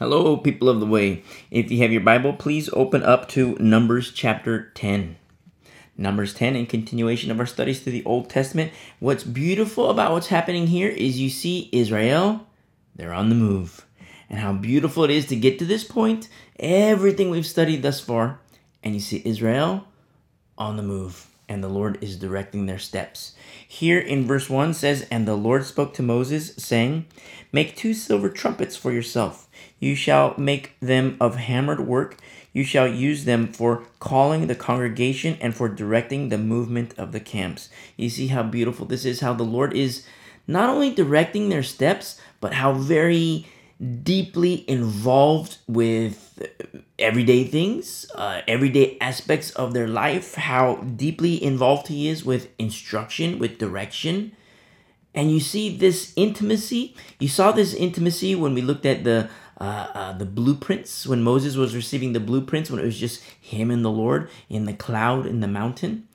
Hello, people of the way. If you have your Bible, please open up to Numbers chapter 10. Numbers 10, in continuation of our studies through the Old Testament. What's beautiful about what's happening here is you see Israel, they're on the move. And how beautiful it is to get to this point, everything we've studied thus far, and you see Israel on the move and the Lord is directing their steps. Here in verse 1 says, And the Lord spoke to Moses, saying, Make two silver trumpets for yourself. You shall make them of hammered work. You shall use them for calling the congregation and for directing the movement of the camps. You see how beautiful this is, how the Lord is not only directing their steps, but how very deeply involved with everyday things, uh, everyday aspects of their life, how deeply involved he is with instruction, with direction. And you see this intimacy. You saw this intimacy when we looked at the uh, uh, the blueprints when Moses was receiving the blueprints when it was just him and the Lord in the cloud in the mountain.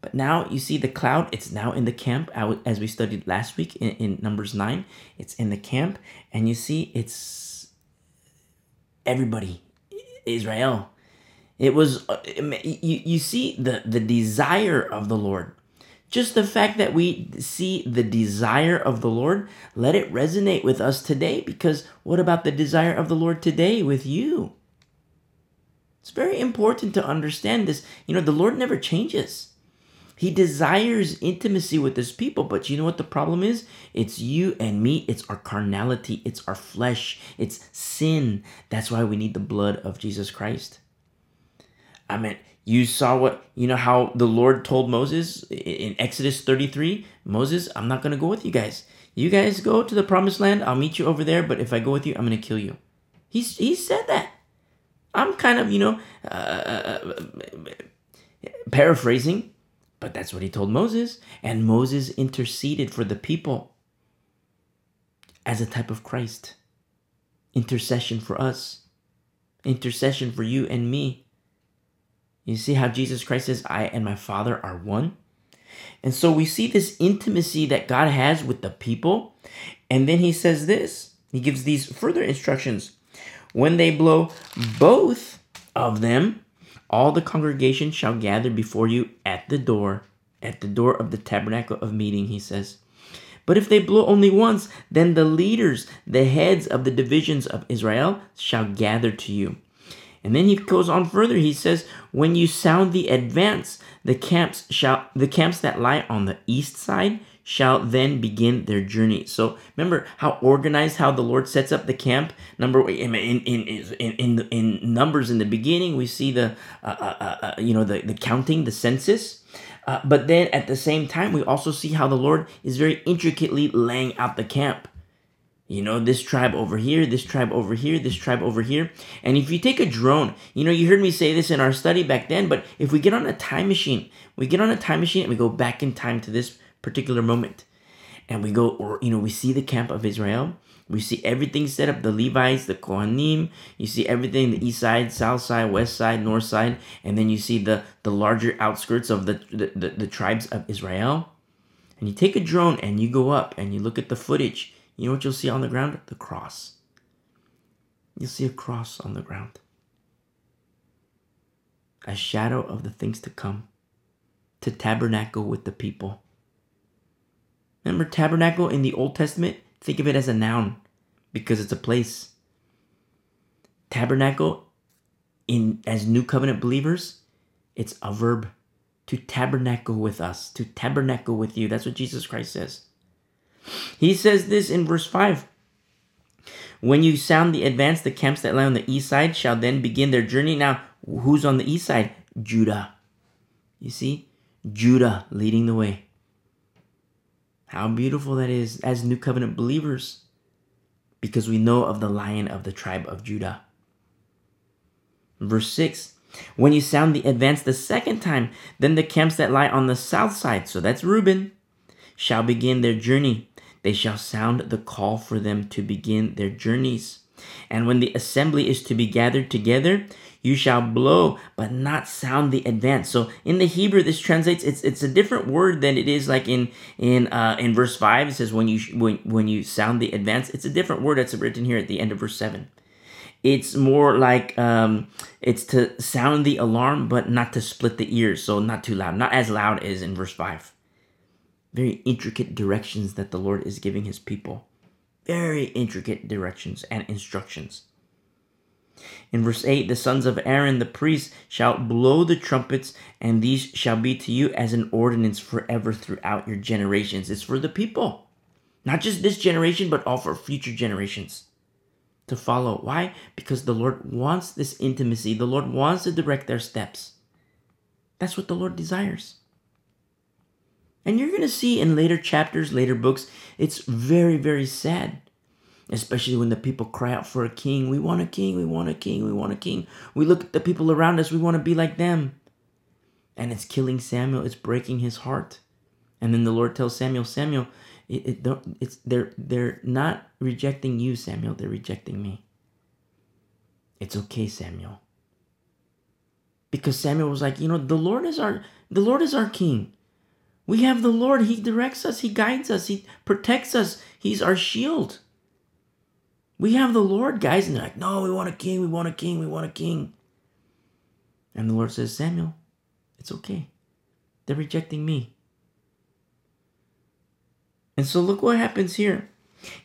But now you see the cloud, it's now in the camp, as we studied last week in, in Numbers 9. It's in the camp, and you see it's everybody, Israel. It was, uh, you, you see the, the desire of the Lord. Just the fact that we see the desire of the Lord, let it resonate with us today because what about the desire of the Lord today with you? It's very important to understand this. You know, the Lord never changes. He desires intimacy with his people, but you know what the problem is? It's you and me. It's our carnality. It's our flesh. It's sin. That's why we need the blood of Jesus Christ. I mean, you saw what, you know, how the Lord told Moses in Exodus 33 Moses, I'm not going to go with you guys. You guys go to the promised land. I'll meet you over there, but if I go with you, I'm going to kill you. He's, he said that. I'm kind of, you know, uh, uh, uh paraphrasing, but that's what he told Moses. And Moses interceded for the people as a type of Christ. Intercession for us, intercession for you and me. You see how Jesus Christ says, I and my Father are one? And so we see this intimacy that God has with the people. And then he says this he gives these further instructions. When they blow both of them, all the congregation shall gather before you at the door, at the door of the tabernacle of meeting, he says. But if they blow only once, then the leaders, the heads of the divisions of Israel, shall gather to you. And then he goes on further. He says, "When you sound the advance, the camps shall the camps that lie on the east side shall then begin their journey. So remember how organized how the Lord sets up the camp. Number in in in in in, numbers in the beginning we see the uh, uh, uh, uh, you know the the counting the census. Uh, but then at the same time we also see how the Lord is very intricately laying out the camp. You know, this tribe over here, this tribe over here, this tribe over here. And if you take a drone, you know, you heard me say this in our study back then, but if we get on a time machine, we get on a time machine and we go back in time to this particular moment. And we go, or, you know, we see the camp of Israel. We see everything set up the Levites, the Kohanim. You see everything the east side, south side, west side, north side. And then you see the, the larger outskirts of the, the, the, the tribes of Israel. And you take a drone and you go up and you look at the footage. You know what you'll see on the ground? The cross. You'll see a cross on the ground. A shadow of the things to come. To tabernacle with the people. Remember, tabernacle in the Old Testament, think of it as a noun because it's a place. Tabernacle in as new covenant believers, it's a verb to tabernacle with us, to tabernacle with you. That's what Jesus Christ says. He says this in verse 5. When you sound the advance, the camps that lie on the east side shall then begin their journey. Now, who's on the east side? Judah. You see? Judah leading the way. How beautiful that is as New Covenant believers because we know of the lion of the tribe of Judah. Verse 6 When you sound the advance the second time, then the camps that lie on the south side, so that's Reuben, shall begin their journey. They shall sound the call for them to begin their journeys. And when the assembly is to be gathered together, you shall blow, but not sound the advance. So in the Hebrew, this translates it's it's a different word than it is like in in uh, in verse five. It says when you when when you sound the advance. It's a different word that's written here at the end of verse seven. it's more like um, it's to sound the alarm, but not to split the ears. So not too loud, not as loud as in verse 5. Very intricate directions that the Lord is giving his people. Very intricate directions and instructions. In verse 8, the sons of Aaron the priest shall blow the trumpets, and these shall be to you as an ordinance forever throughout your generations. It's for the people, not just this generation, but all for future generations to follow. Why? Because the Lord wants this intimacy, the Lord wants to direct their steps. That's what the Lord desires. And you're going to see in later chapters, later books, it's very, very sad especially when the people cry out for a king. We want a king, we want a king, we want a king. We look at the people around us, we want to be like them. And it's killing Samuel, it's breaking his heart. And then the Lord tells Samuel, Samuel, it, it don't, it's they're they're not rejecting you, Samuel, they're rejecting me. It's okay, Samuel. Because Samuel was like, you know, the Lord is our the Lord is our king. We have the Lord. He directs us. He guides us. He protects us. He's our shield. We have the Lord, guys. And they're like, no, we want a king, we want a king, we want a king. And the Lord says, Samuel, it's okay. They're rejecting me. And so look what happens here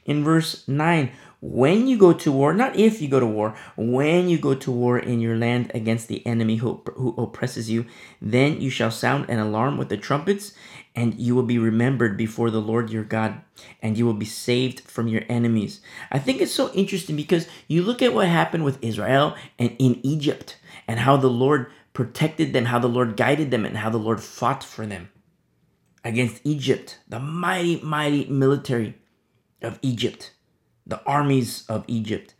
in verse 9 when you go to war, not if you go to war, when you go to war in your land against the enemy who, who oppresses you, then you shall sound an alarm with the trumpets, and you will be remembered before the Lord your God, and you will be saved from your enemies. I think it's so interesting because you look at what happened with Israel and in Egypt, and how the Lord protected them, how the Lord guided them, and how the Lord fought for them against Egypt, the mighty, mighty military of Egypt the armies of Egypt.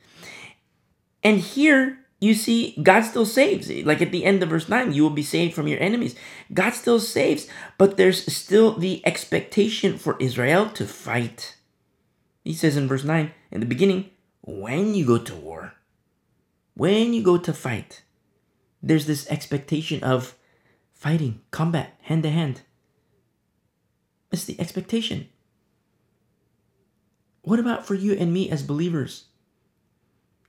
And here you see God still saves. Like at the end of verse 9, you will be saved from your enemies. God still saves, but there's still the expectation for Israel to fight. He says in verse 9, in the beginning, when you go to war, when you go to fight, there's this expectation of fighting, combat, hand to hand. It's the expectation. What about for you and me as believers?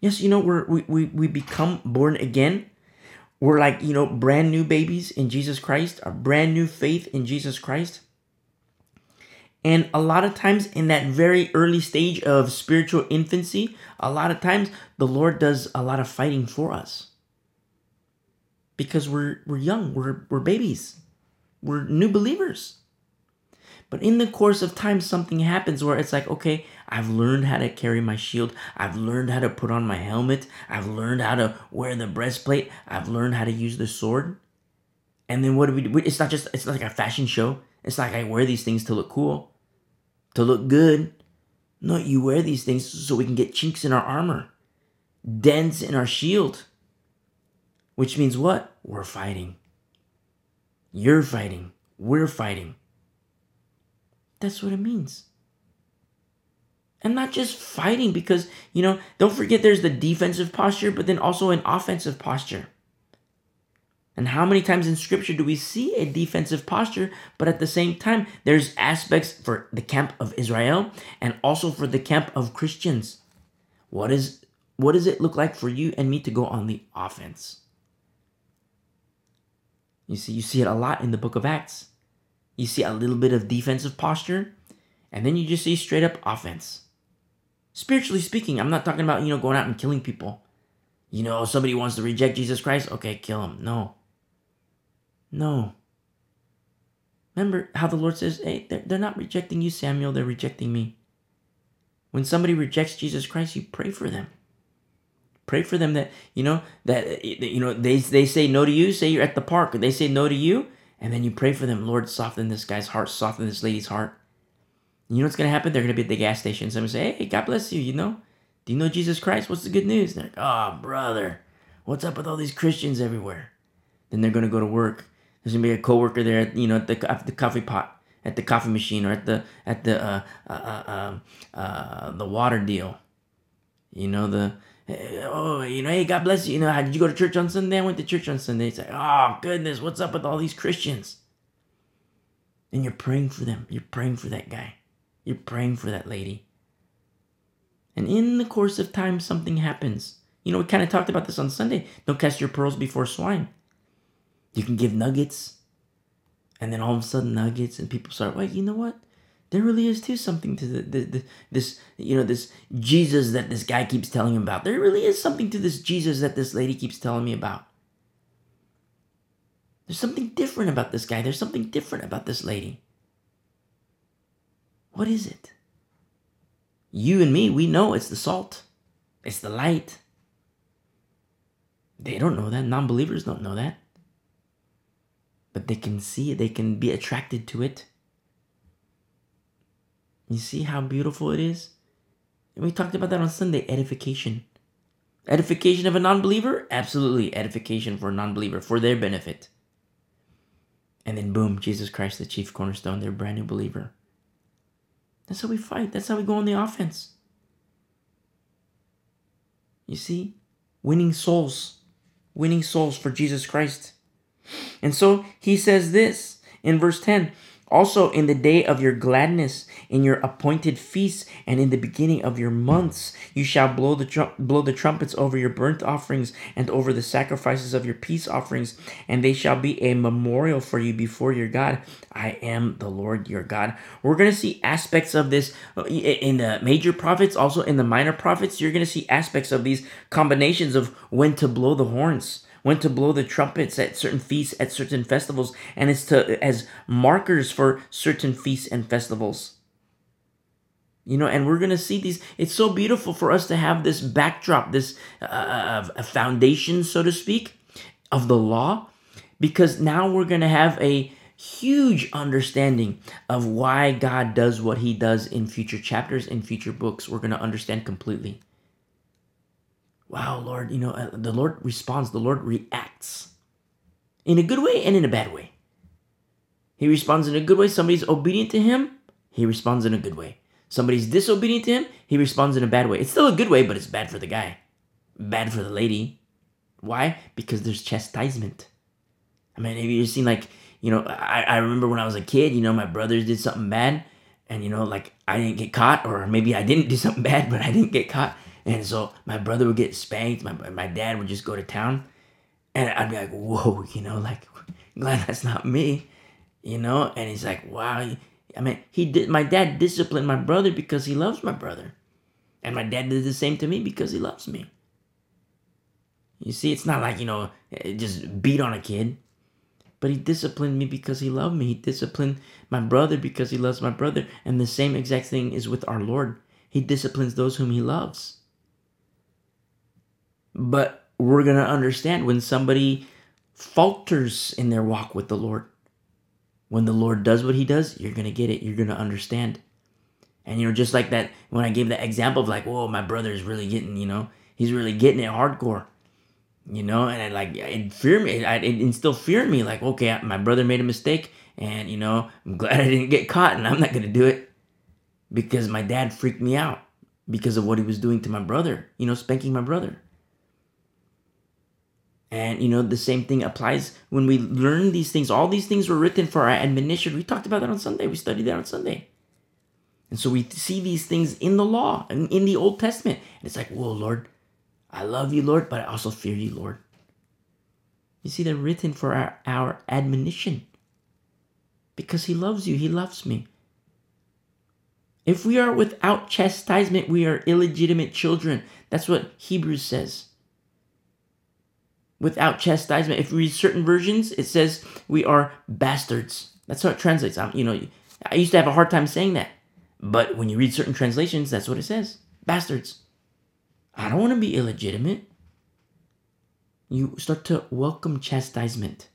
Yes, you know, we're, we, we, we become born again. We're like, you know, brand new babies in Jesus Christ, a brand new faith in Jesus Christ. And a lot of times in that very early stage of spiritual infancy, a lot of times the Lord does a lot of fighting for us. Because we're we're young, we're we're babies. We're new believers. But in the course of time, something happens where it's like, okay, I've learned how to carry my shield. I've learned how to put on my helmet. I've learned how to wear the breastplate. I've learned how to use the sword. And then what do we do? It's not just, it's not like a fashion show. It's like I wear these things to look cool, to look good. No, you wear these things so we can get chinks in our armor, dents in our shield. Which means what? We're fighting. You're fighting. We're fighting. That's what it means. And not just fighting, because, you know, don't forget there's the defensive posture, but then also an offensive posture. And how many times in scripture do we see a defensive posture, but at the same time, there's aspects for the camp of Israel and also for the camp of Christians. What is what does it look like for you and me to go on the offense? You see, you see it a lot in the book of Acts. You see a little bit of defensive posture, and then you just see straight up offense. Spiritually speaking, I'm not talking about, you know, going out and killing people. You know, somebody wants to reject Jesus Christ, okay, kill him. No. No. Remember how the Lord says, hey, they're, they're not rejecting you, Samuel, they're rejecting me. When somebody rejects Jesus Christ, you pray for them. Pray for them that, you know, that, you know, they, they say no to you, say you're at the park, they say no to you, and then you pray for them, Lord, soften this guy's heart, soften this lady's heart. And you know what's going to happen? They're going to be at the gas station. Someone say, hey, God bless you, you know? Do you know Jesus Christ? What's the good news? And they're like, oh, brother, what's up with all these Christians everywhere? Then they're going to go to work. There's going to be a coworker there, you know, at the, at the coffee pot, at the coffee machine, or at the, at the, uh, uh, uh, um, uh, the water deal. You know, the, Uh, oh, you know, hey, God bless you. You know, how did you go to church on Sunday? I went to church on Sunday. It's like, oh, goodness, what's up with all these Christians? And you're praying for them. You're praying for that guy. You're praying for that lady. And in the course of time, something happens. You know, we kind of talked about this on Sunday. Don't cast your pearls before swine. You can give nuggets, and then all of a sudden nuggets, and people start, wait, you know what? There really is too something to the, the, the this you know this Jesus that this guy keeps telling him about. There really is something to this Jesus that this lady keeps telling me about. There's something different about this guy. There's something different about this lady. What is it? You and me, we know it's the salt, it's the light. They don't know that. Non believers don't know that. But they can see it, they can be attracted to it. You see how beautiful it is? And we talked about that on Sunday edification. Edification of a non believer? Absolutely. Edification for a non believer, for their benefit. And then, boom, Jesus Christ, the chief cornerstone, they're a brand new believer. That's how we fight. That's how we go on the offense. You see? Winning souls. Winning souls for Jesus Christ. And so he says this in verse 10 also, in the day of your gladness, in your appointed feasts, and in the beginning of your months, you shall blow the blow the trumpets over your burnt offerings and over the sacrifices of your peace offerings, and they shall be a memorial for you before your God. I am the Lord your God. We're gonna see aspects of this uh, in the major prophets, also in the minor prophets. You're gonna see aspects of these combinations of when to blow the horns when to blow the trumpets at certain feasts, at certain festivals, and it's to as markers for certain feasts and festivals. You know, and we're gonna see these. It's so beautiful for us to have this backdrop, this uh, foundation, so to speak, of the law, because now we're gonna have a huge understanding of why God does what He does in future chapters, in future books. We're gonna understand completely wow, Lord, you know, uh, the Lord responds, the Lord reacts in a good way and in a bad way. He responds in a good way. Somebody's obedient to him, he responds in a good way. Somebody's disobedient to him, he responds in a bad way. It's still a good way, but it's bad for the guy, bad for the lady. Why? Because there's chastisement. I mean, have you seen like, you know, I, I remember when I was a kid, you know, my brothers did something bad and, you know, like I didn't get caught or maybe I didn't do something bad, but I didn't get caught and so my brother would get spanked. My, my dad would just go to town. And I'd be like, whoa, you know, like, glad that's not me, you know? And he's like, wow. I mean, he did, my dad disciplined my brother because he loves my brother. And my dad did the same to me because he loves me. You see, it's not like, you know, eh, just beat on a kid. But he disciplined me because he loved me. He disciplined my brother because he loves my brother. And the same exact thing is with our Lord. He disciplines those whom he loves. But we're going to understand when somebody falters in their walk with the Lord. When the Lord does what he does, you're going to get it. You're going to understand. And, you know, just like that, when I gave that example of like, whoa, my brother is really getting, you know, he's really getting it hardcore, you know, and it like, it fear me, it, it instilled fear in me, like, okay, my brother made a mistake, and, you know, I'm glad I didn't get caught, and I'm not to do it because my dad freaked me out because of what he was doing to my brother, you know, spanking my brother. And you know, the same thing applies when we learn these things. All these things were written for our admonition. We talked about that on Sunday. We studied that on Sunday. And so we see these things in the law and in the Old Testament. And it's like, whoa, Lord, I love you, Lord, but I also fear you, Lord. You see, they're written for our, our admonition. Because he loves you, he loves me. If we are without chastisement, we are illegitimate children. That's what Hebrews says without chastisement. If we read certain versions, it says we are bastards. That's how it translates. I'm, you know, I used to have a hard time saying that, but when you read certain translations, that's what it says: bastards. I don't want to be illegitimate. You start to welcome chastisement.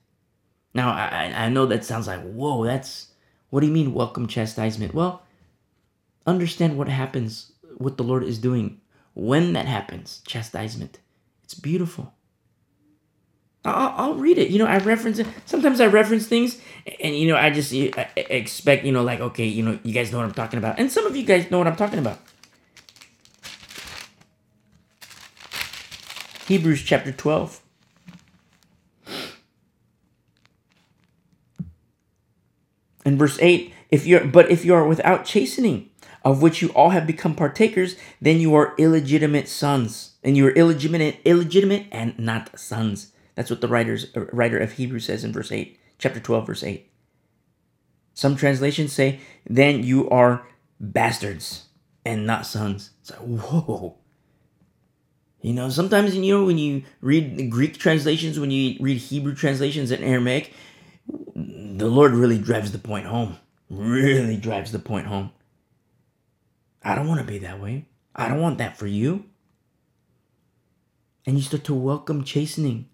Now, I, I know that sounds like, whoa, that's, what do you mean welcome chastisement? Well, understand what happens, what the Lord is doing when that happens, chastisement. It's beautiful. I'll, I'll, read it. You know, I reference it. Sometimes I reference things, and you know, I just I expect you know, like okay, you know, you guys know what I'm talking about, and some of you guys know what I'm talking about. Hebrews chapter twelve. In verse 8, if you're but if you are without chastening, of which you all have become partakers, then you are illegitimate sons, and you are illegitimate, illegitimate, and not sons. That's what the writers, uh, writer of Hebrews says in verse eight, chapter twelve, verse eight. Some translations say, "Then you are bastards and not sons." It's like, whoa. You know, sometimes you know when you read the Greek translations, when you read Hebrew translations in Aramaic, the Lord really drives the point home. Really drives the point home. I don't want to be that way. I don't want that for you. And you start to welcome chastening.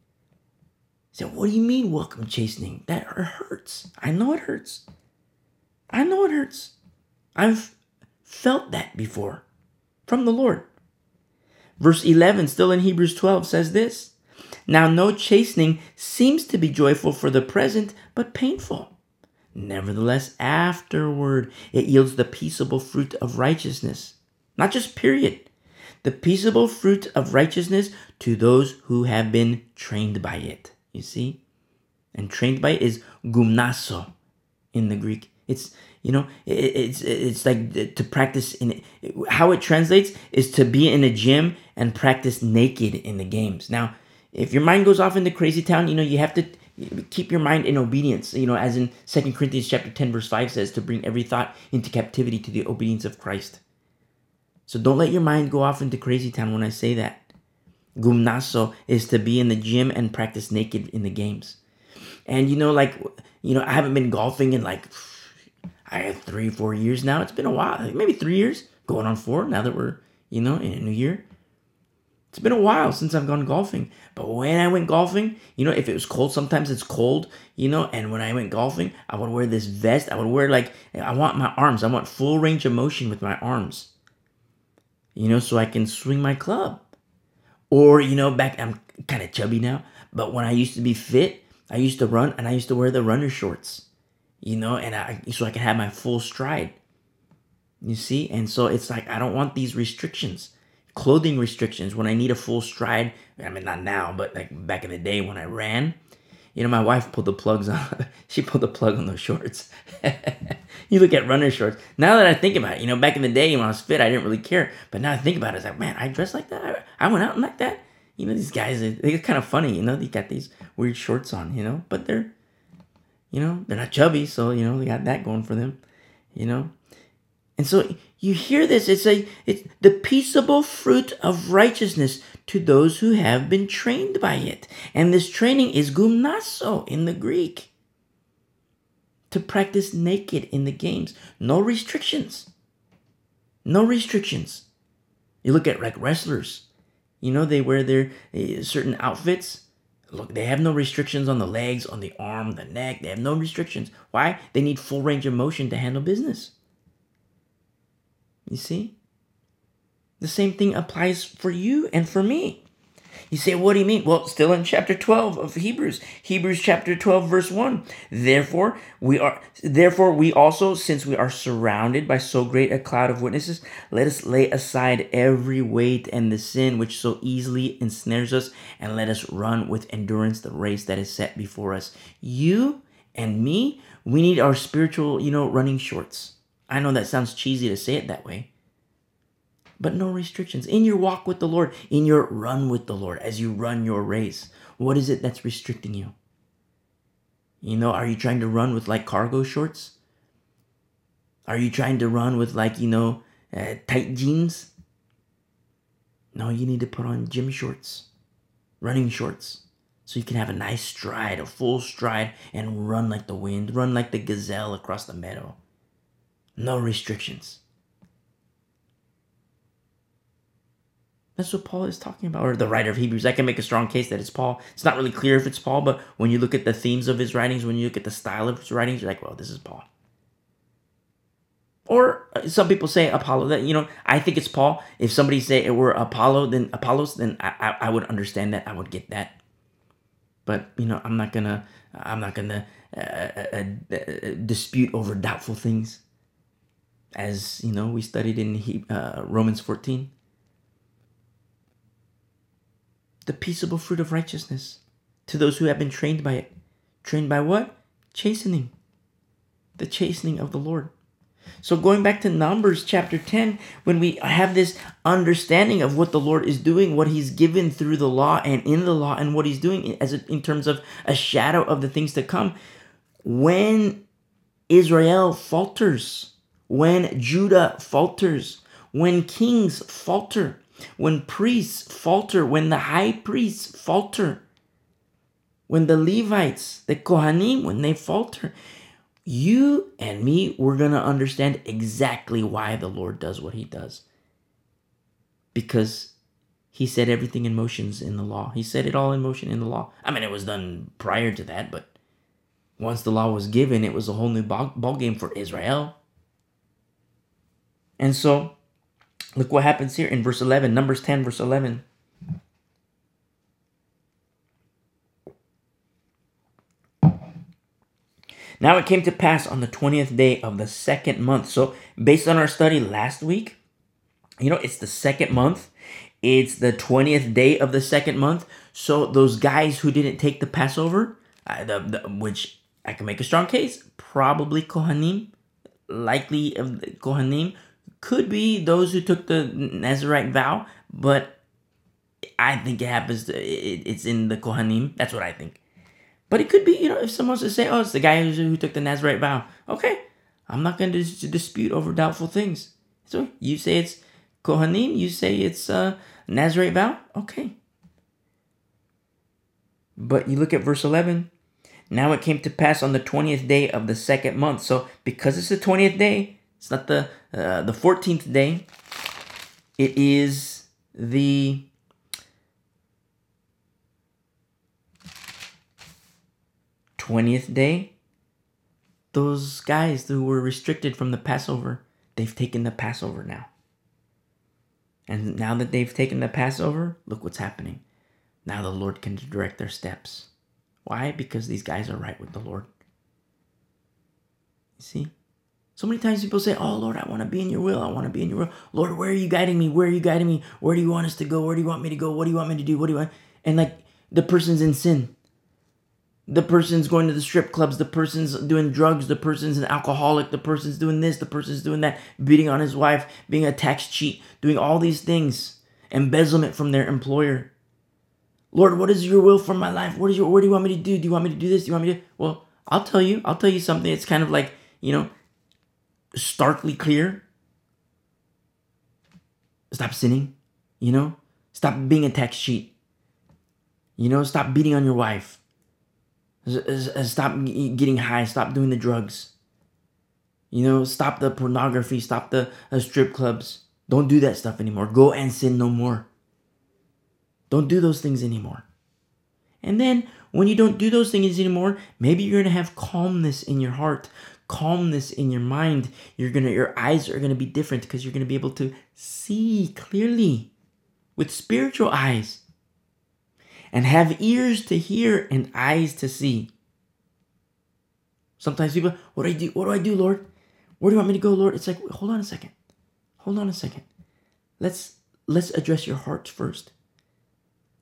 So, what do you mean, welcome chastening? That hurts. I know it hurts. I know it hurts. I've felt that before from the Lord. Verse 11, still in Hebrews 12, says this Now, no chastening seems to be joyful for the present, but painful. Nevertheless, afterward, it yields the peaceable fruit of righteousness. Not just period. The peaceable fruit of righteousness to those who have been trained by it. You see? And trained by is gumnaso in the Greek. It's, you know, it's, it's like to practice in how it translates is to be in a gym and practice naked in the games. Now, if your mind goes off into crazy town, you know, you have to keep your mind in obedience you know as in Second corinthians chapter 10 verse 5 says to bring every thought into captivity to the obedience of christ so don't let your mind go off into crazy town when i say that gumnaso is to be in the gym and practice naked in the games and you know like you know i haven't been golfing in like i have three four years now it's been a while maybe three years going on four now that we're you know in a new year it's been a while since I've gone golfing. But when I went golfing, you know, if it was cold, sometimes it's cold, you know, and when I went golfing, I would wear this vest. I would wear like, I want my arms, I want full range of motion with my arms, you know, so I can swing my club. Or, you know, back, I'm kind of chubby now, but when I used to be fit, I used to run and I used to wear the runner shorts, you know, and I, so I can have my full stride. You see? And so it's like, I don't want these restrictions clothing restrictions when I need a full stride. I mean, not now, but like back in the day when I ran, you know, my wife pulled the plugs on. she pulled the plug on those shorts. you look at runner shorts. Now that I think about it, you know, back in the day when I was fit, I didn't really care. But now I think about it, it's like, man, I dress like that. I went out like that. You know, these guys, they're kind of funny. You know, they got these weird shorts on. You know, but they're, you know, they're not chubby, so you know they got that going for them. You know, and so you hear this, it's a it's the peaceable fruit of righteousness to those who have been trained by it. And this training is gumnaso in the Greek. To practice naked in the games. No restrictions. No restrictions. You look at like wrestlers. You know, they wear their uh, certain outfits. Look, they have no restrictions on the legs, on the arm, the neck. They have no restrictions. Why? They need full range of motion to handle business. You see? The same thing applies for you and for me. You say, what do you mean? Well, still in chapter 12 of Hebrews, Hebrews chapter 12, verse 1. Therefore, we are therefore we also, since we are surrounded by so great a cloud of witnesses, let us lay aside every weight and the sin which so easily ensnares us, and let us run with endurance the race that is set before us. You and me, we need our spiritual, you know, running shorts. I know that sounds cheesy to say it that way, but no restrictions. In your walk with the Lord, in your run with the Lord, as you run your race, what is it that's restricting you? You know, are you trying to run with like cargo shorts? Are you trying to run with like, you know, uh, tight jeans? No, you need to put on gym shorts, running shorts, so you can have a nice stride, a full stride, and run like the wind, run like the gazelle across the meadow. No restrictions. That's what Paul is talking about, or the writer of Hebrews. I can make a strong case that it's Paul. It's not really clear if it's Paul, but when you look at the themes of his writings, when you look at the style of his writings, you're like, well, this is Paul. Or uh, some people say Apollo. That you know, I think it's Paul. If somebody say it were Apollo, then Apollos, then I, I, I would understand that. I would get that. But you know, I'm not gonna I'm not gonna uh, uh, uh, dispute over doubtful things as you know we studied in he, uh, romans 14 the peaceable fruit of righteousness. To those who have been trained by it. Trained by what? Chastening. The chastening of the lord. So going back to Numbers chapter 10, when we have this understanding of what the Lord is doing, what he's given through the law and in the law and what he's doing as a, in terms of a shadow of the things to come, when Israel falters, when Judah falters, when kings falter, when priests falter, when the high priests falter, when the Levites, the Kohanim, when they falter, you and me, we're going to understand exactly why the Lord does what he does. Because he set everything in motions in the law. He set it all in motion in the law. I mean, it was done prior to that, but once the law was given, it was a whole new ball, ball game for Israel. And so, look what happens here in verse 11, Numbers 10, verse 11. Now it came to pass on the 20th day of the second month. So, based on our study last week, you know, it's the second month. It's the 20th day of the second month. So, those guys who didn't take the Passover, uh, the, the, which I can make a strong case, probably Kohanim, likely of the Kohanim, could be those who took the Nazarite vow, but I think it happens, to, it, it's in the Kohanim. That's what I think. But it could be, you know, if someone to say, oh, it's the guy who took the Nazarite vow. Okay, I'm not going to dispute over doubtful things. So you say it's Kohanim, you say it's uh, Nazarite vow. Okay. But you look at verse 11. Now it came to pass on the 20th day of the second month. So because it's the 20th day, it's not the uh, the 14th day. It is the 20th day, those guys who were restricted from the Passover, they've taken the Passover now. And now that they've taken the Passover, look what's happening. Now the Lord can direct their steps. Why? Because these guys are right with the Lord. You see? So many times people say, Oh Lord, I want to be in your will. I want to be in your will. Lord, where are you guiding me? Where are you guiding me? Where do you want us to go? Where do you want me to go? What do you want me to do? What do you want? And like the person's in sin the person's going to the strip clubs, the person's doing drugs, the person's an alcoholic, the person's doing this, the person's doing that, beating on his wife, being a tax cheat, doing all these things, embezzlement from their employer. Lord, what is your will for my life? What is your what do you want me to do? Do you want me to do this? Do you want me to well, I'll tell you, I'll tell you something. It's kind of like, you know, starkly clear. Stop sinning, you know? Stop being a tax cheat. You know, stop beating on your wife Stop getting high. Stop doing the drugs. You know, stop the pornography. Stop the uh, strip clubs. Don't do that stuff anymore. Go and sin no more. Don't do those things anymore. And then when you don't do those things anymore, maybe you're going to have calmness in your heart, calmness in your mind. You're to your eyes are to be different because you're to be able to see clearly with spiritual eyes and have ears to hear and eyes to see. Sometimes people, what do I do? What do I do, Lord? Where do you want me to go, Lord? It's like, hold on a second. Hold on a second. Let's let's address your heart first.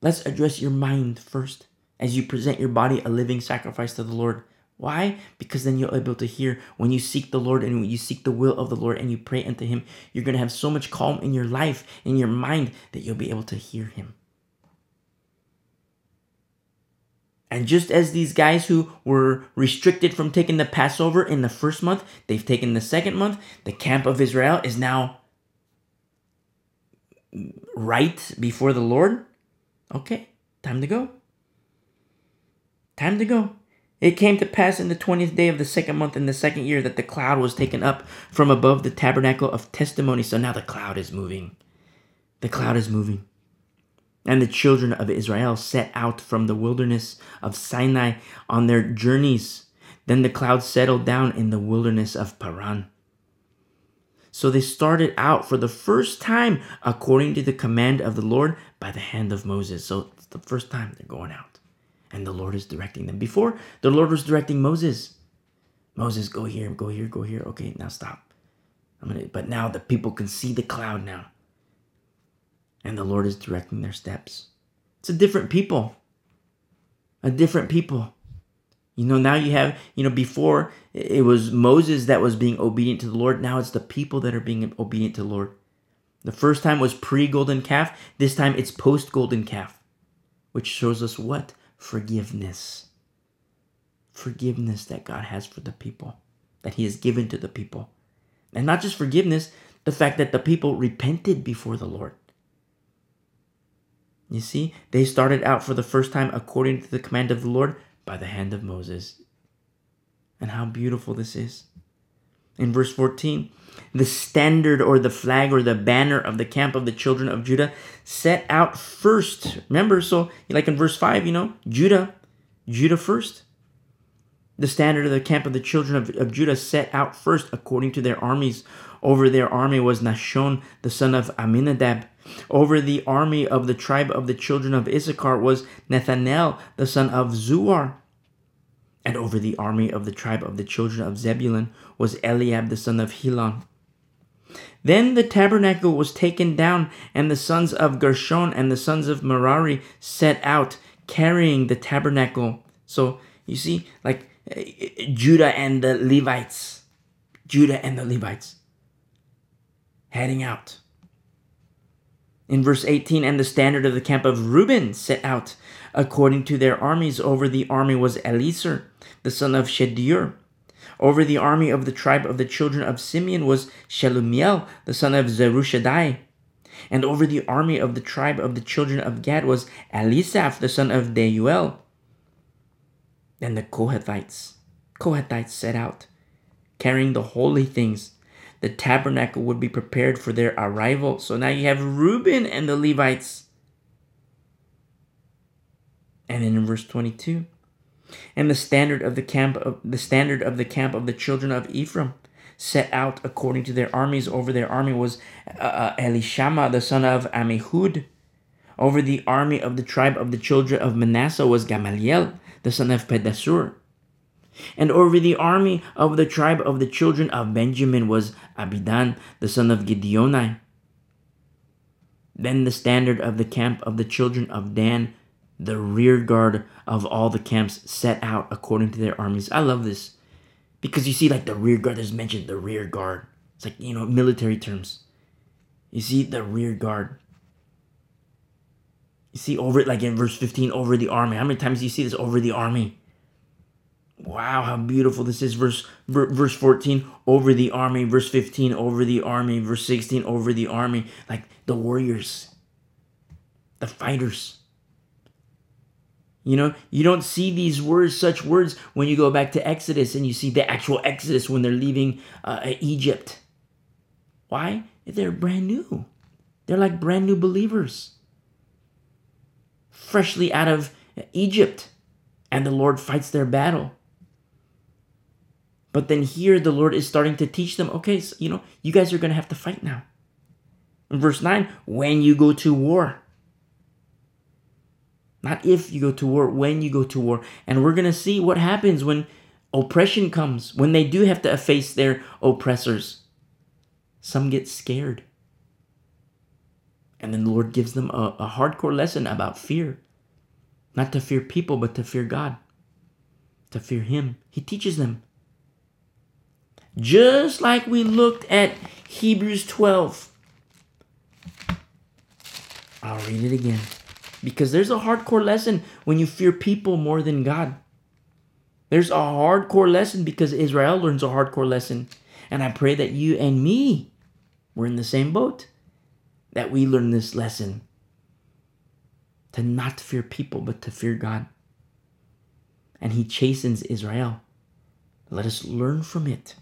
Let's address your mind first as you present your body a living sacrifice to the Lord. Why? Because then you're able to hear when you seek the Lord and when you seek the will of the Lord and you pray unto Him, you're going to have so much calm in your life, in your mind, that you'll be able to hear Him. And just as these guys who were restricted from taking the Passover in the first month, they've taken the second month, the camp of Israel is now right before the Lord. Okay, time to go. Time to go. It came to pass in the 20th day of the second month in the second year that the cloud was taken up from above the tabernacle of testimony. So now the cloud is moving. The cloud is moving. And the children of Israel set out from the wilderness of Sinai on their journeys. Then the cloud settled down in the wilderness of Paran. So they started out for the first time according to the command of the Lord by the hand of Moses. So it's the first time they're going out. And the Lord is directing them. Before, the Lord was directing Moses. Moses, go here, go here, go here. Okay, now stop. I'm gonna, but now the people can see the cloud now and the Lord is directing their steps. It's a different people. A different people. You know, now you have, you know, before it was Moses that was being obedient to the Lord. Now it's the people that are being obedient to the Lord. The first time was pre golden calf. This time it's post golden calf, which shows us what? Forgiveness. Forgiveness that God has for the people, that He has given to the people. And not just forgiveness, the fact that the people repented before the Lord. You see, they started out for the first time according to the command of the Lord by the hand of Moses. And how beautiful this is. In verse 14, the standard or the flag or the banner of the camp of the children of Judah set out first. Remember, so like in verse 5, you know, Judah, Judah first. The standard of the camp of the children of, of Judah set out first according to their armies. Over their army was Nahshon, the son of Amminadab. Over the army of the tribe of the children of Issachar was Nethanel, the son of Zuar. And over the army of the tribe of the children of Zebulun was Eliab, the son of Helon. Then the tabernacle was taken down, and the sons of Gershon and the sons of Merari set out, carrying the tabernacle. So you see, like eh, Judah and the Levites, Judah and the Levites heading out. In verse 18, and the standard of the camp of Reuben set out according to their armies. Over the army was Eliezer, the son of Shedeur. Over the army of the tribe of the children of Simeon was Shelumiel, the son of Zurishaddai. And over the army of the tribe of the children of Gad was Eliasaph, the son of Deuel. Then the Kohathites, Kohathites set out, carrying the holy things. The tabernacle would be prepared for their arrival. So now you have Reuben and the Levites. And then in verse 22, and the standard of the camp of the standard of the camp of the children of Ephraim set out according to their armies. Over their army was uh, uh, Elishama the son of Ammihud. Over the army of the tribe of the children of Manasseh was Gamaliel the son of Pedahzur. And over the army of the tribe of the children of Benjamin was Abidan the son of Gideoni. Then the standard of the camp of the children of Dan the rear guard of all the camps set out according to their armies. I love this because you see, like the rear guard is mentioned, the rear guard. It's like, you know, military terms. You see, the rear guard. You see, over it, like in verse 15, over the army. How many times do you see this over the army? Wow, how beautiful this is. Verse verse 14, over the army. Verse 15, over the army. Verse 16, over the army. Like the warriors, the fighters. You know, you don't see these words, such words, when you go back to Exodus and you see the actual Exodus when they're leaving uh, Egypt. Why? They're brand new. They're like brand new believers, freshly out of Egypt, and the Lord fights their battle. But then here, the Lord is starting to teach them okay, so, you know, you guys are going to have to fight now. In verse 9, when you go to war, not if you go to war, when you go to war. And we're going to see what happens when oppression comes, when they do have to face their oppressors. Some get scared. And then the Lord gives them a, a hardcore lesson about fear. Not to fear people, but to fear God, to fear Him. He teaches them. Just like we looked at Hebrews 12. I'll read it again because there's a hardcore lesson when you fear people more than God. There's a hardcore lesson because Israel learns a hardcore lesson. And I pray that you and me, we're in the same boat, that we learn this lesson to not fear people, but to fear God. And He chastens Israel. Let us learn from it.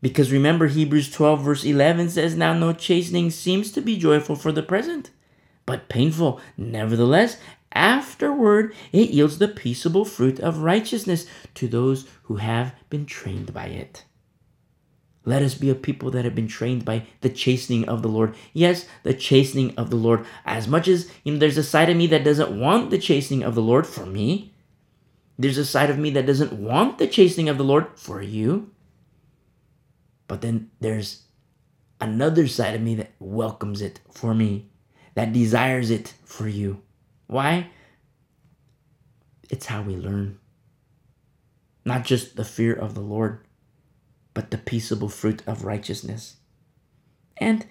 Because remember, Hebrews 12, verse 11 says, Now no chastening seems to be joyful for the present but painful. Nevertheless, afterward it yields the peaceable fruit of righteousness to those who have been trained by it. Let us be a people that have been trained by the chastening of the Lord. Yes, the chastening of the Lord. As much as you know, there's a side of me that doesn't want the chastening of the Lord for me. There's a side of me that doesn't want the chastening of the Lord for you. But then there's another side of me that welcomes it for me that desires it for you. Why? It's how we learn. not just the fear of the Lord, but the peaceable fruit of righteousness. And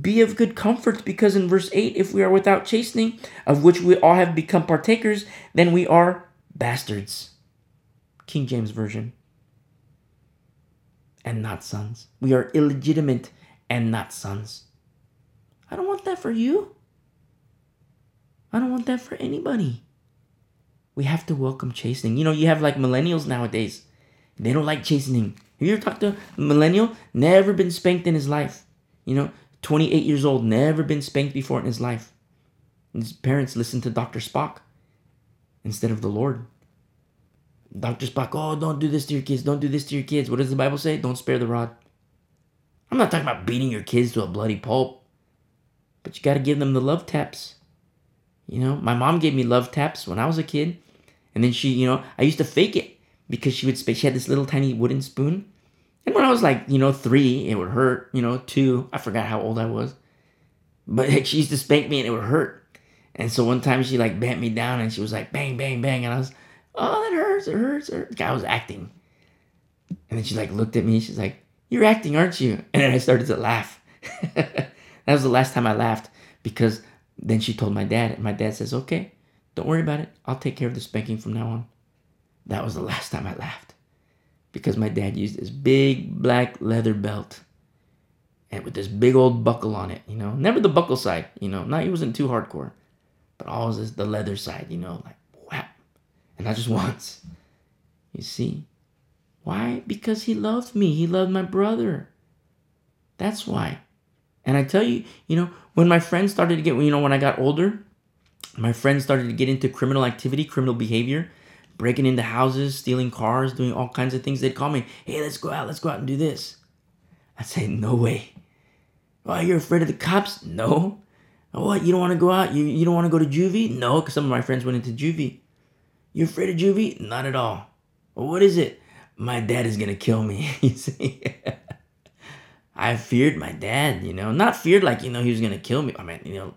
be of good comfort, because in verse 8, if we are without chastening, of which we all have become partakers, then we are bastards. King James Version. And not sons. We are illegitimate and not sons. I don't want that for you. I don't want that for anybody. We have to welcome chastening. You know, you have like millennials nowadays. They don't like chastening. Have you ever talked to a millennial? Never been spanked in his life. You know, 28 years old, never been spanked before in his life. His parents listen to Dr. Spock instead of the Lord. Dr. Spock, oh, don't do this to your kids. Don't do this to your kids. What does the Bible say? Don't spare the rod. I'm not talking about beating your kids to a bloody pulp, but you got to give them the love taps. You know, my mom gave me love taps when I was a kid. And then she, you know, I used to fake it because she would, she had this little tiny wooden spoon. And when I was like, you know, three, it would hurt. You know, two, I forgot how old I was. But she used to spank me and it would hurt. And so one time she like bent me down and she was like, bang, bang, bang. And I was, oh, that hurts, it hurts. It hurts. I was acting. And then she like looked at me. She's like, you're acting, aren't you? And then I started to laugh. that was the last time I laughed because then she told my dad, and my dad says, okay, don't worry about it. I'll take care of the spanking from now on. That was the last time I laughed because my dad used this big black leather belt and with this big old buckle on it, you know, never the buckle side, you know, not he wasn't too hardcore, but always the leather side, you know, like whap, and not just once. You see, why? Because he loved me. He loved my brother. That's why. And I tell you, you know, when my friends started to get, you know, when I got older, my friends started to get into criminal activity, criminal behavior, breaking into houses, stealing cars, doing all kinds of things. They'd call me, hey, let's go out, let's go out and do this. I'd say, no way. Well, you're afraid of the cops? No. Oh, what, you don't want to go out? You, you don't want to go to juvie? No, because some of my friends went into juvie. You're afraid of juvie? Not at all. Well, what is it? My dad is going to kill me. you see? I feared my dad, you know, not feared like, you know, he was going to kill me. I mean, you know,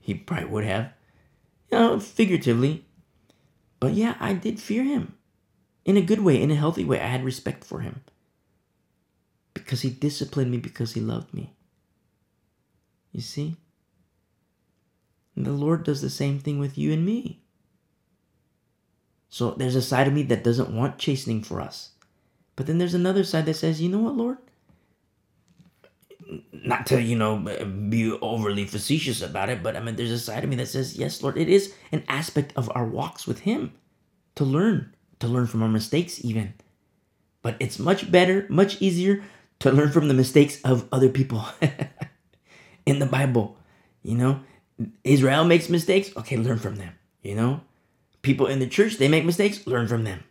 he probably would have, you know, figuratively. But yeah, I did fear him in a good way, in a healthy way. I had respect for him because he disciplined me because he loved me. You see? And the Lord does the same thing with you and me. So there's a side of me that doesn't want chastening for us. But then there's another side that says, you know what, Lord? Not to you know be overly facetious about it but i mean there's a side of me that says yes lord it is an aspect of our walks with him to learn to learn from our mistakes even. But it's much better much easier to learn from the mistakes of other people in the bible you know? Israel makes mistakes okay learn from them you know? People in the church they make mistakes learn from them.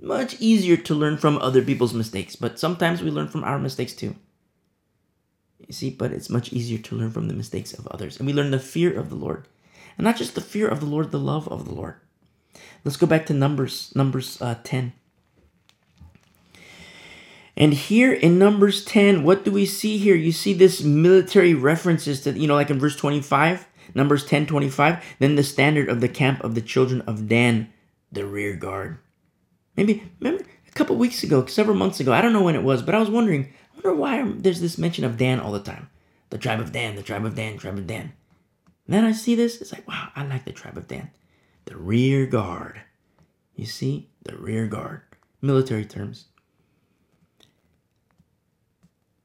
Much easier to learn from other people's mistakes but sometimes we learn from our mistakes too you see, but it's much easier to learn from the mistakes of others. And we learn the fear of the Lord. And not just the fear of the Lord, the love of the Lord. Let's go back to Numbers, Numbers uh, 10. And here in Numbers 10, what do we see here? You see this military references to, you know, like in verse 25, Numbers 10 25, then the standard of the camp of the children of Dan, the rear guard. Maybe, remember a couple weeks ago, several months ago, I don't know when it was, but I was wondering, wonder why there's this mention of Dan all the time. The tribe of Dan, the tribe of Dan, tribe of Dan. Then I see this, it's like, wow, I like the tribe of Dan. The rear guard. You see? The rear guard. Military terms.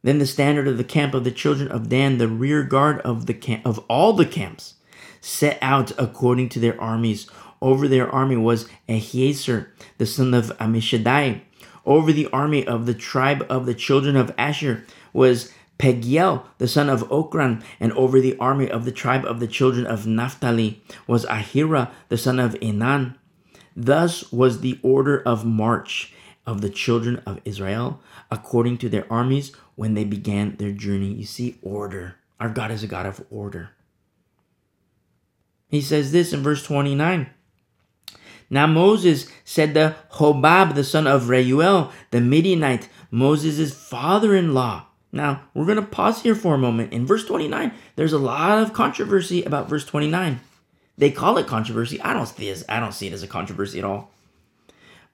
Then the standard of the camp of the children of Dan, the rear guard of the camp of all the camps, set out according to their armies. Over their army was Ahiezer, the son of Ammishaddai, over the army of the tribe of the children of Asher was Pagiel, the son of Ocran, and over the army of the tribe of the children of Naphtali was Ahira, the son of Enan. Thus was the order of march of the children of Israel according to their armies when they began their journey. You see, order. Our God is a God of order. He says this in verse 29 now Moses said to Hobab, the son of Reuel, the Midianite, Moses' father-in-law. Now, we're going to pause here for a moment. In verse 29, there's a lot of controversy about verse 29. They call it controversy. I don't see it as, I don't see it as a controversy at all.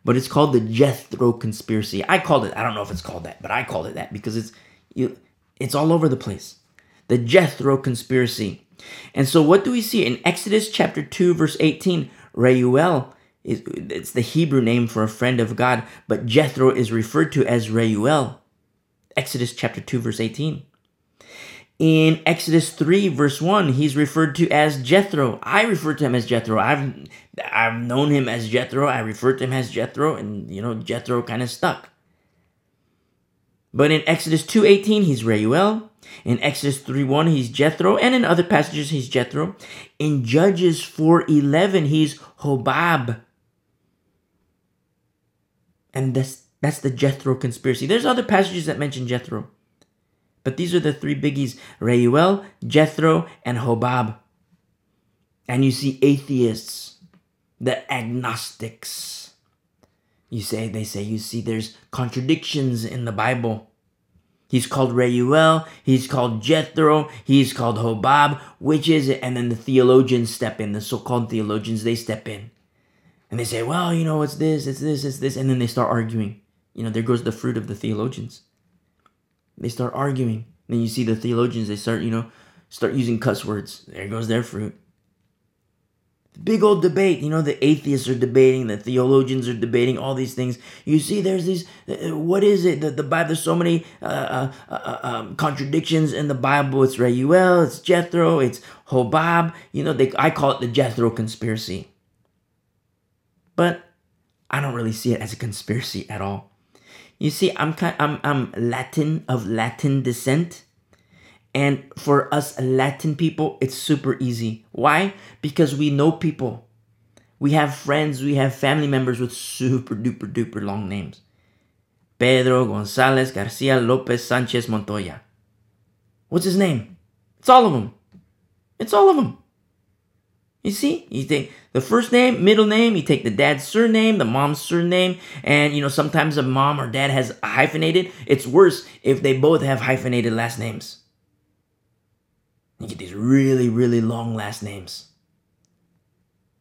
but it's called the Jethro conspiracy. I called it. I don't know if it's called that, but I called it that because it's you, it's all over the place. The Jethro conspiracy. And so, what do we see in Exodus chapter two, verse eighteen? Reuel is it's the Hebrew name for a friend of God, but Jethro is referred to as Reuel. Exodus chapter 2 verse 18. In Exodus 3 verse 1, he's referred to as Jethro. I refer to him as Jethro. I've I've known him as Jethro. I refer to him as Jethro and you know Jethro kind of stuck. But in Exodus 2:18 he's Reuel. In Exodus 3:1 he's Jethro and in other passages he's Jethro. In Judges 4:11 he's Hobab. And that's that's the Jethro conspiracy. There's other passages that mention Jethro. But these are the three biggies Reuel, Jethro, and Hobab. And you see atheists, the agnostics. You say, they say, you see, there's contradictions in the Bible. He's called Reuel, he's called Jethro, he's called Hobab. Which is it? And then the theologians step in, the so called theologians, they step in. And they say, well, you know, it's this, it's this, it's this. And then they start arguing. You know, there goes the fruit of the theologians. They start arguing. Then you see the theologians, they start, you know, start using cuss words. There goes their fruit. big old debate. You know, the atheists are debating, the theologians are debating all these things. You see, there's these. Uh, what is it? The, the Bible. There's so many uh, uh, uh, uh, um, contradictions in the Bible. It's Reuel, it's Jethro, it's Hobab. You know, they. I call it the Jethro conspiracy. But I don't really see it as a conspiracy at all. You see, I'm kind, I'm I'm Latin of Latin descent. And for us Latin people, it's super easy. Why? Because we know people. We have friends, we have family members with super duper duper long names. Pedro Gonzalez Garcia Lopez Sanchez Montoya. What's his name? It's all of them. It's all of them. You see, you take the first name, middle name, you take the dad's surname, the mom's surname, and you know, sometimes a mom or dad has hyphenated. It's worse if they both have hyphenated last names. You get these really, really long last names.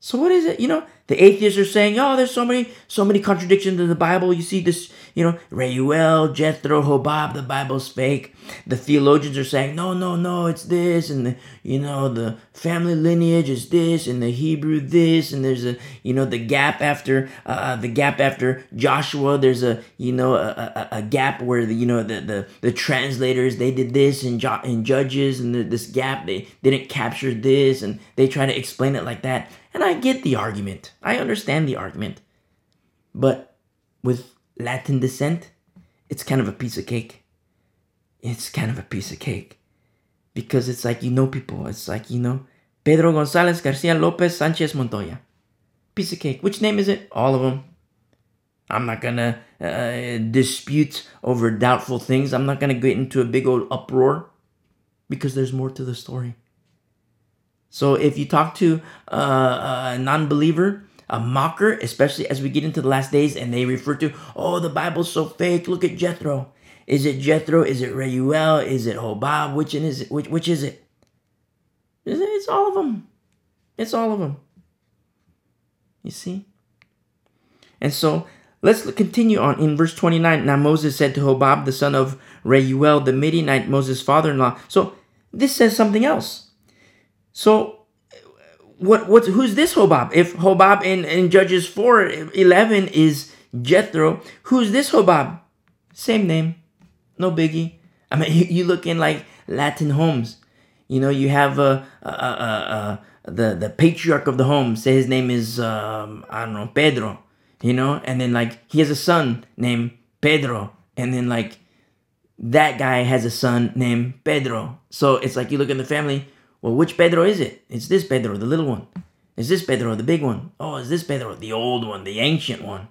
So what is it? You know, the atheists are saying, "Oh, there's so many, so many contradictions in the Bible." You see this, you know, Reuel, Jethro, Hobab, the Bible's fake. The theologians are saying, "No, no, no, it's this," and the, you know, the family lineage is this, and the Hebrew this, and there's a, you know, the gap after, uh, the gap after Joshua. There's a, you know, a, a, a gap where the, you know, the the, the translators they did this in, jo- in Judges, and the, this gap they didn't capture this, and they try to explain it like that. And I get the argument. I understand the argument. But with Latin descent, it's kind of a piece of cake. It's kind of a piece of cake. Because it's like you know people. It's like, you know, Pedro Gonzalez Garcia Lopez Sanchez Montoya. Piece of cake. Which name is it? All of them. I'm not gonna uh, dispute over doubtful things. I'm not gonna get into a big old uproar because there's more to the story. So if you talk to a non-believer, a mocker, especially as we get into the last days, and they refer to, oh, the Bible's so fake. Look at Jethro. Is it Jethro? Is it Reuel? Is it Hobab? Which is it? Which, which is it? It's all of them. It's all of them. You see? And so let's continue on in verse 29. Now Moses said to Hobab, the son of Reuel, the Midianite, Moses' father in law. So this says something else. So what what who's this Hobab? If Hobab in, in Judges 4 11 is Jethro, who's this Hobab? Same name. No biggie. I mean you, you look in like Latin homes. You know, you have uh, uh, uh, the the patriarch of the home, say his name is um, I don't know, Pedro, you know, and then like he has a son named Pedro, and then like that guy has a son named Pedro. So it's like you look in the family, well, which Pedro is it? It's this Pedro, the little one. Is this Pedro, the big one? Oh, is this Pedro, the old one, the ancient one,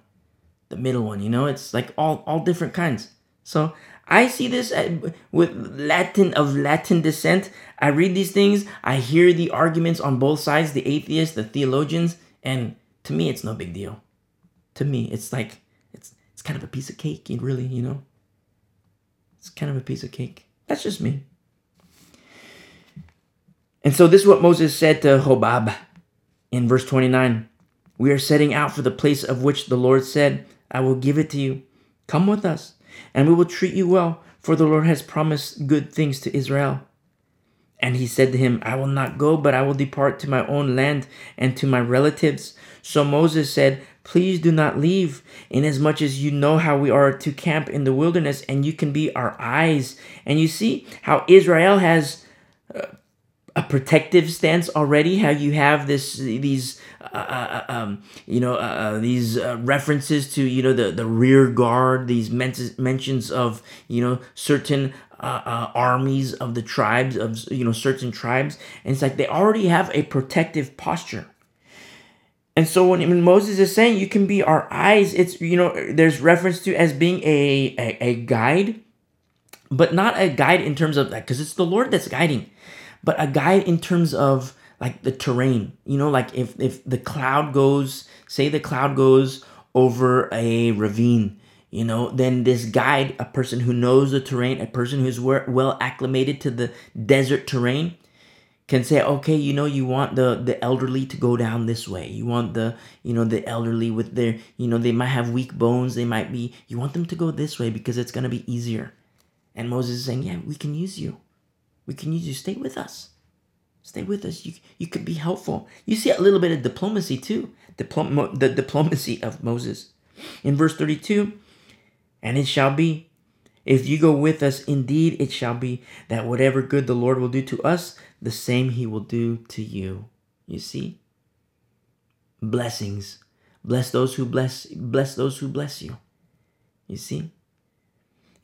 the middle one? You know, it's like all all different kinds. So I see this uh, with Latin of Latin descent. I read these things. I hear the arguments on both sides, the atheists, the theologians, and to me, it's no big deal. To me, it's like it's it's kind of a piece of cake. Really, you know, it's kind of a piece of cake. That's just me. And so this is what Moses said to Hobab in verse 29. We are setting out for the place of which the Lord said, I will give it to you. Come with us, and we will treat you well, for the Lord has promised good things to Israel. And he said to him, I will not go, but I will depart to my own land and to my relatives. So Moses said, Please do not leave, inasmuch as you know how we are to camp in the wilderness, and you can be our eyes. And you see how Israel has uh, a protective stance already. How you have this these uh, uh, uh um, you know uh, uh, these references to you know the the rear guard. These men- mentions of you know certain armies of the tribes of you know certain tribes, and it's like they already have a protective posture. And so when, when Moses is saying you can be our eyes, it's you know there's reference to as being a a, a guide, but not a guide in terms of that because it's the Lord that's guiding but a guide in terms of like the terrain. You know, like if if the cloud goes, say the cloud goes over a ravine, you know, then this guide, a person who knows the terrain, a person who's well acclimated to the desert terrain, can say, okay, you know, you want the the elderly to go down this way. You want the you know the elderly with their you know they might have weak bones. They might be. You want them to go this way because it's gonna be easier. And Moses is saying, yeah, we can use you. We can use you. Stay with us. Stay with us. You, you could be helpful. You see a little bit of diplomacy too. Diplom- the diplomacy of Moses. In verse 32, and it shall be, if you go with us, indeed it shall be that whatever good the Lord will do to us, the same he will do to you. You see? Blessings. Bless those who bless bless those who bless you. You see?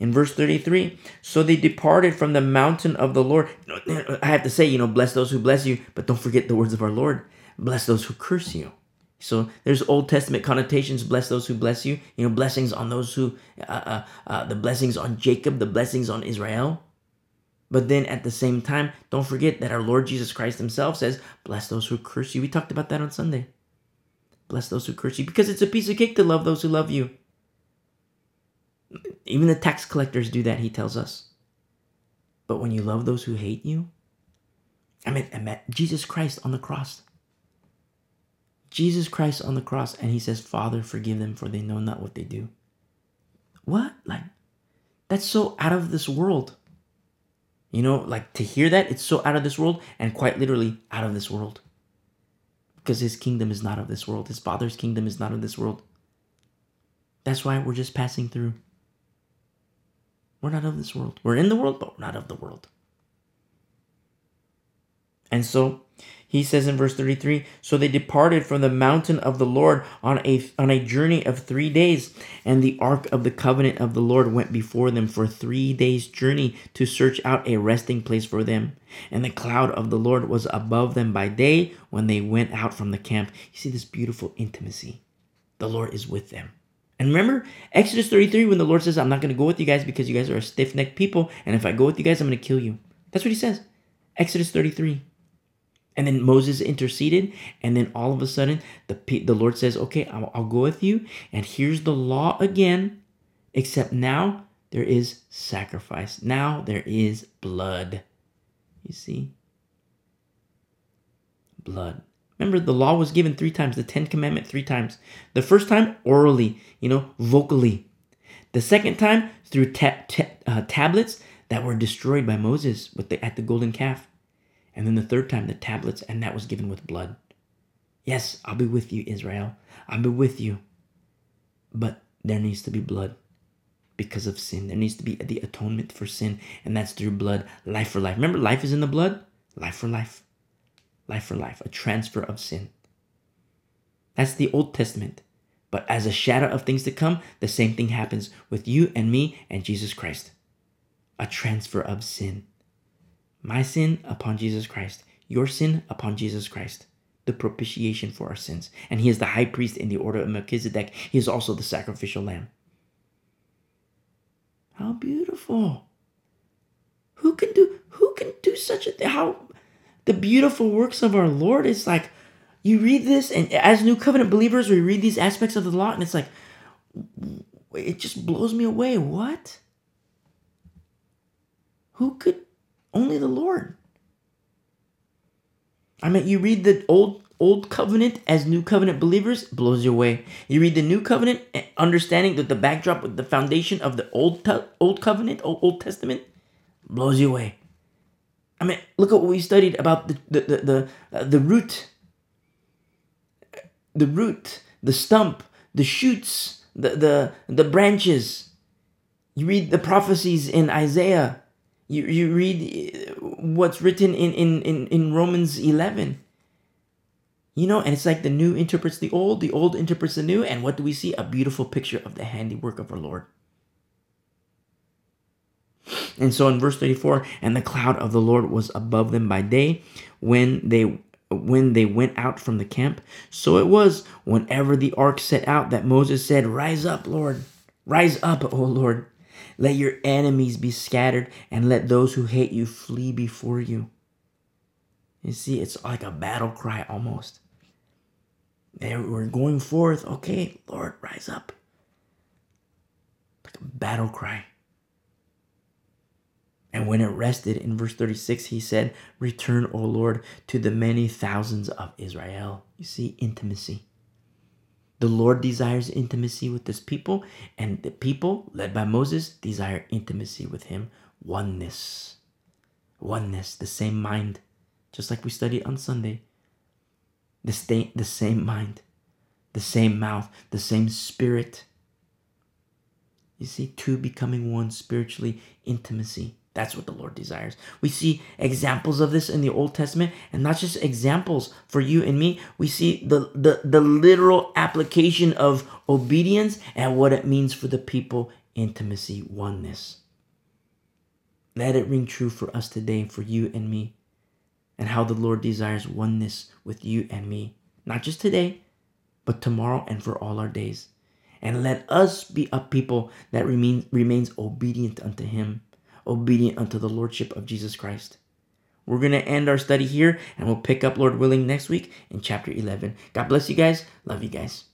In verse 33, so they departed from the mountain of the Lord. I have to say, you know, bless those who bless you, but don't forget the words of our Lord. Bless those who curse you. So there's Old Testament connotations. Bless those who bless you. You know, blessings on those who, uh, uh, uh, the blessings on Jacob, the blessings on Israel. But then at the same time, don't forget that our Lord Jesus Christ Himself says, Bless those who curse you. We talked about that on Sunday. Bless those who curse you because it's a piece of cake to love those who love you. Even the tax collectors do that, he tells us. But when you love those who hate you, I mean, I met Jesus Christ on the cross. Jesus Christ on the cross, and he says, Father, forgive them, for they know not what they do. What? Like, that's so out of this world. You know, like to hear that, it's so out of this world, and quite literally out of this world. Because his kingdom is not of this world, his Father's kingdom is not of this world. That's why we're just passing through. We're not of this world. We're in the world, but we're not of the world. And so he says in verse 33 So they departed from the mountain of the Lord on a, on a journey of three days, and the ark of the covenant of the Lord went before them for three days' journey to search out a resting place for them. And the cloud of the Lord was above them by day when they went out from the camp. You see this beautiful intimacy. The Lord is with them. And remember Exodus 33 when the Lord says, I'm not going to go with you guys because you guys are a stiff necked people. And if I go with you guys, I'm going to kill you. That's what he says. Exodus 33. And then Moses interceded. And then all of a sudden, the, the Lord says, Okay, I'll, I'll go with you. And here's the law again. Except now there is sacrifice. Now there is blood. You see? Blood. Remember, the law was given three times, the Ten Commandment three times. The first time, orally, you know, vocally. The second time, through ta- ta- uh, tablets that were destroyed by Moses with the, at the golden calf. And then the third time, the tablets, and that was given with blood. Yes, I'll be with you, Israel. I'll be with you. But there needs to be blood because of sin. There needs to be the atonement for sin, and that's through blood, life for life. Remember, life is in the blood? Life for life life for life, a transfer of sin. That's the Old Testament. But as a shadow of things to come, the same thing happens with you and me and Jesus Christ. A transfer of sin. My sin upon Jesus Christ, your sin upon Jesus Christ, the propitiation for our sins. And he is the high priest in the order of Melchizedek. He is also the sacrificial lamb. How beautiful. Who can do who can do such a thing? How the beautiful works of our Lord is like you read this and as new covenant believers we read these aspects of the law and it's like it just blows me away what who could only the lord i mean you read the old old covenant as new covenant believers, blows you away. You read the new covenant, eh, understanding that the backdrop with the foundation of the old old covenant, old testament, blows you away. I mean, look at what we studied about the the the the, uh, the root, the root, the stump, the shoots, the the the branches. You read the prophecies in Isaiah. You you read uh, what's written in in in, in Romans eleven. You know, and it's like the new interprets the old, the old interprets the new, and what do we see? A beautiful picture of the handiwork of our Lord. And so in verse 34, and the cloud of the Lord was above them by day when they when they went out from the camp. So it was whenever the ark set out that Moses said, Rise up, Lord, rise up, O Lord. Let your enemies be scattered, and let those who hate you flee before you. You see, it's like a battle cry almost. They were going forth. Okay, Lord, rise up. Like a battle cry. And when it rested in verse 36, he said, Return, O Lord, to the many thousands of Israel. You see, intimacy. The Lord desires intimacy with his people, and the people, led by Moses, desire intimacy with him. Oneness. Oneness, the same mind, just like we studied on Sunday. The, sta- the same mind, the same mouth, the same spirit. You see, two becoming one spiritually, intimacy. That's what the Lord desires. We see examples of this in the Old Testament, and not just examples for you and me. We see the, the, the literal application of obedience and what it means for the people intimacy, oneness. Let it ring true for us today, for you and me, and how the Lord desires oneness with you and me, not just today, but tomorrow and for all our days. And let us be a people that remain, remains obedient unto Him obedient unto the Lordship of Jesus Christ. We're going to end our study here and we'll pick up, Lord willing, next week in chapter 11. God bless you guys. Love you guys.